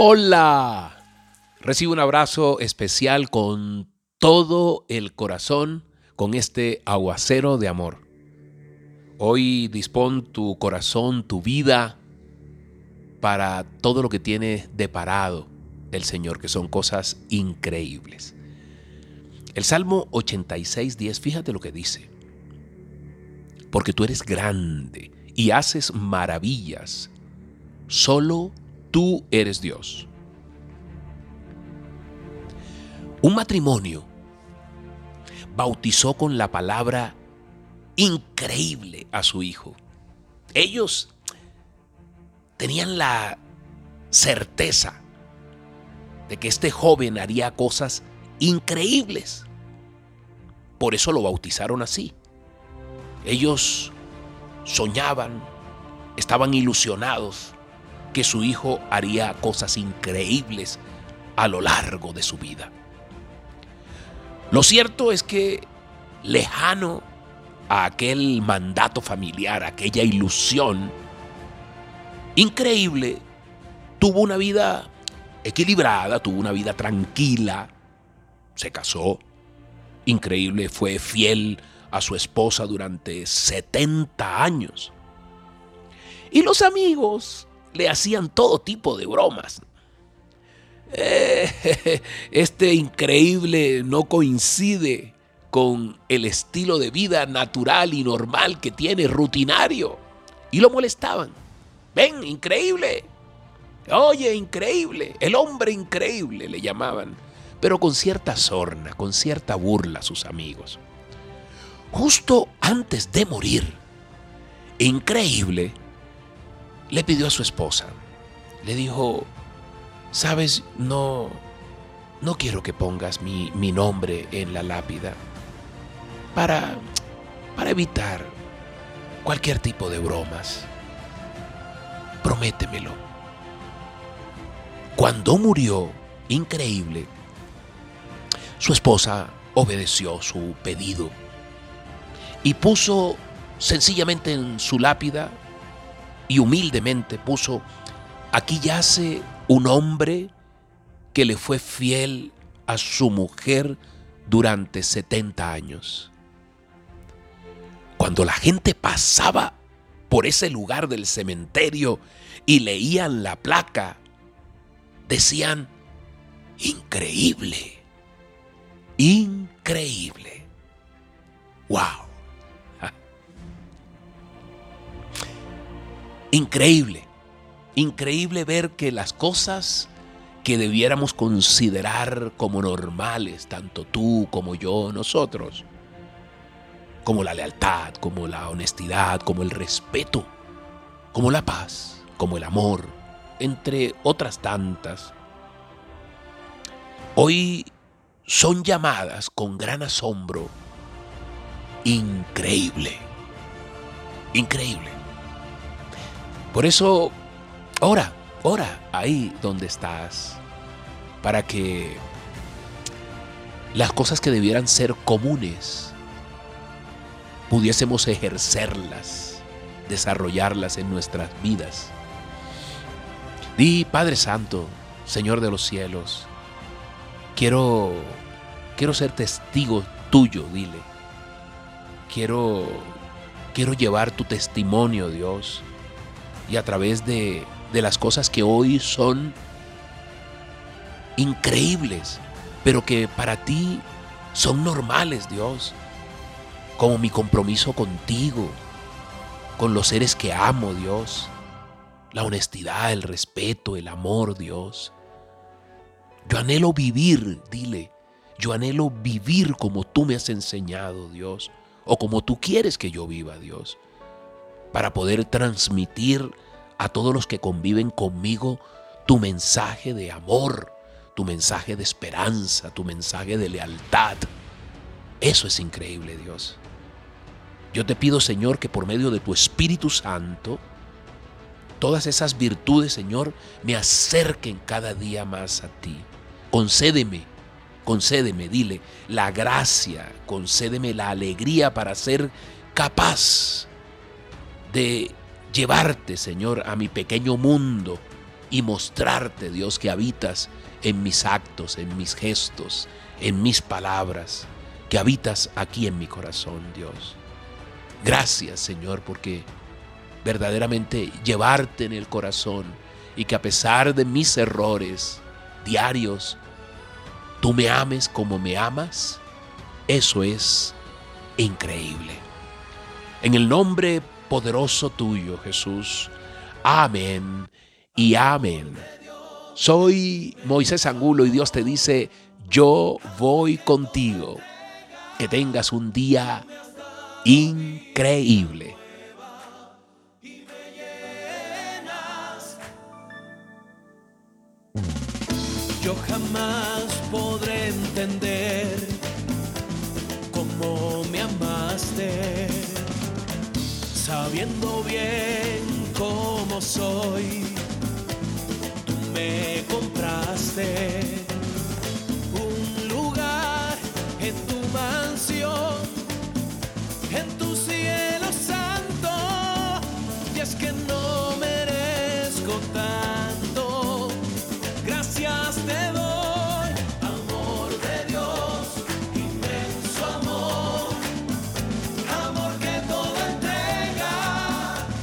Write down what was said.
Hola. Recibo un abrazo especial con todo el corazón con este aguacero de amor. Hoy dispón tu corazón, tu vida para todo lo que tiene deparado el Señor, que son cosas increíbles. El Salmo 86, 10, fíjate lo que dice. Porque tú eres grande y haces maravillas. Solo tú eres Dios. Un matrimonio bautizó con la palabra increíble a su hijo. Ellos tenían la certeza de que este joven haría cosas increíbles. Por eso lo bautizaron así. Ellos soñaban, estaban ilusionados que su hijo haría cosas increíbles a lo largo de su vida. Lo cierto es que lejano a aquel mandato familiar, aquella ilusión increíble, tuvo una vida equilibrada, tuvo una vida tranquila, se casó, increíble, fue fiel a su esposa durante 70 años. Y los amigos le hacían todo tipo de bromas. Eh, este increíble no coincide con el estilo de vida natural y normal que tiene, rutinario. Y lo molestaban. Ven, increíble. Oye, increíble. El hombre increíble le llamaban. Pero con cierta sorna, con cierta burla sus amigos. Justo antes de morir, increíble, le pidió a su esposa. Le dijo, Sabes, no, no quiero que pongas mi, mi nombre en la lápida para, para evitar cualquier tipo de bromas. Prométemelo. Cuando murió, increíble, su esposa obedeció su pedido y puso sencillamente en su lápida y humildemente puso, aquí yace un hombre que le fue fiel a su mujer durante 70 años. Cuando la gente pasaba por ese lugar del cementerio y leían la placa, decían, increíble, increíble. ¡Wow! Increíble. Increíble ver que las cosas que debiéramos considerar como normales, tanto tú como yo, nosotros, como la lealtad, como la honestidad, como el respeto, como la paz, como el amor, entre otras tantas, hoy son llamadas con gran asombro increíble, increíble. Por eso Ora, ora ahí donde estás, para que las cosas que debieran ser comunes pudiésemos ejercerlas, desarrollarlas en nuestras vidas. Di, Padre Santo, Señor de los cielos, quiero quiero ser testigo tuyo, dile. Quiero quiero llevar tu testimonio, Dios, y a través de de las cosas que hoy son increíbles, pero que para ti son normales, Dios. Como mi compromiso contigo, con los seres que amo, Dios. La honestidad, el respeto, el amor, Dios. Yo anhelo vivir, dile, yo anhelo vivir como tú me has enseñado, Dios, o como tú quieres que yo viva, Dios, para poder transmitir a todos los que conviven conmigo tu mensaje de amor, tu mensaje de esperanza, tu mensaje de lealtad. Eso es increíble, Dios. Yo te pido, Señor, que por medio de tu Espíritu Santo, todas esas virtudes, Señor, me acerquen cada día más a ti. Concédeme, concédeme, dile, la gracia, concédeme la alegría para ser capaz de llevarte, Señor, a mi pequeño mundo y mostrarte, Dios, que habitas en mis actos, en mis gestos, en mis palabras, que habitas aquí en mi corazón, Dios. Gracias, Señor, porque verdaderamente llevarte en el corazón y que a pesar de mis errores diarios, tú me ames como me amas, eso es increíble. En el nombre poderoso tuyo, Jesús. Amén y amén. Soy Moisés Angulo y Dios te dice, yo voy contigo. Que tengas un día increíble. Yo jamás sabiendo bien cómo soy, tú me compraste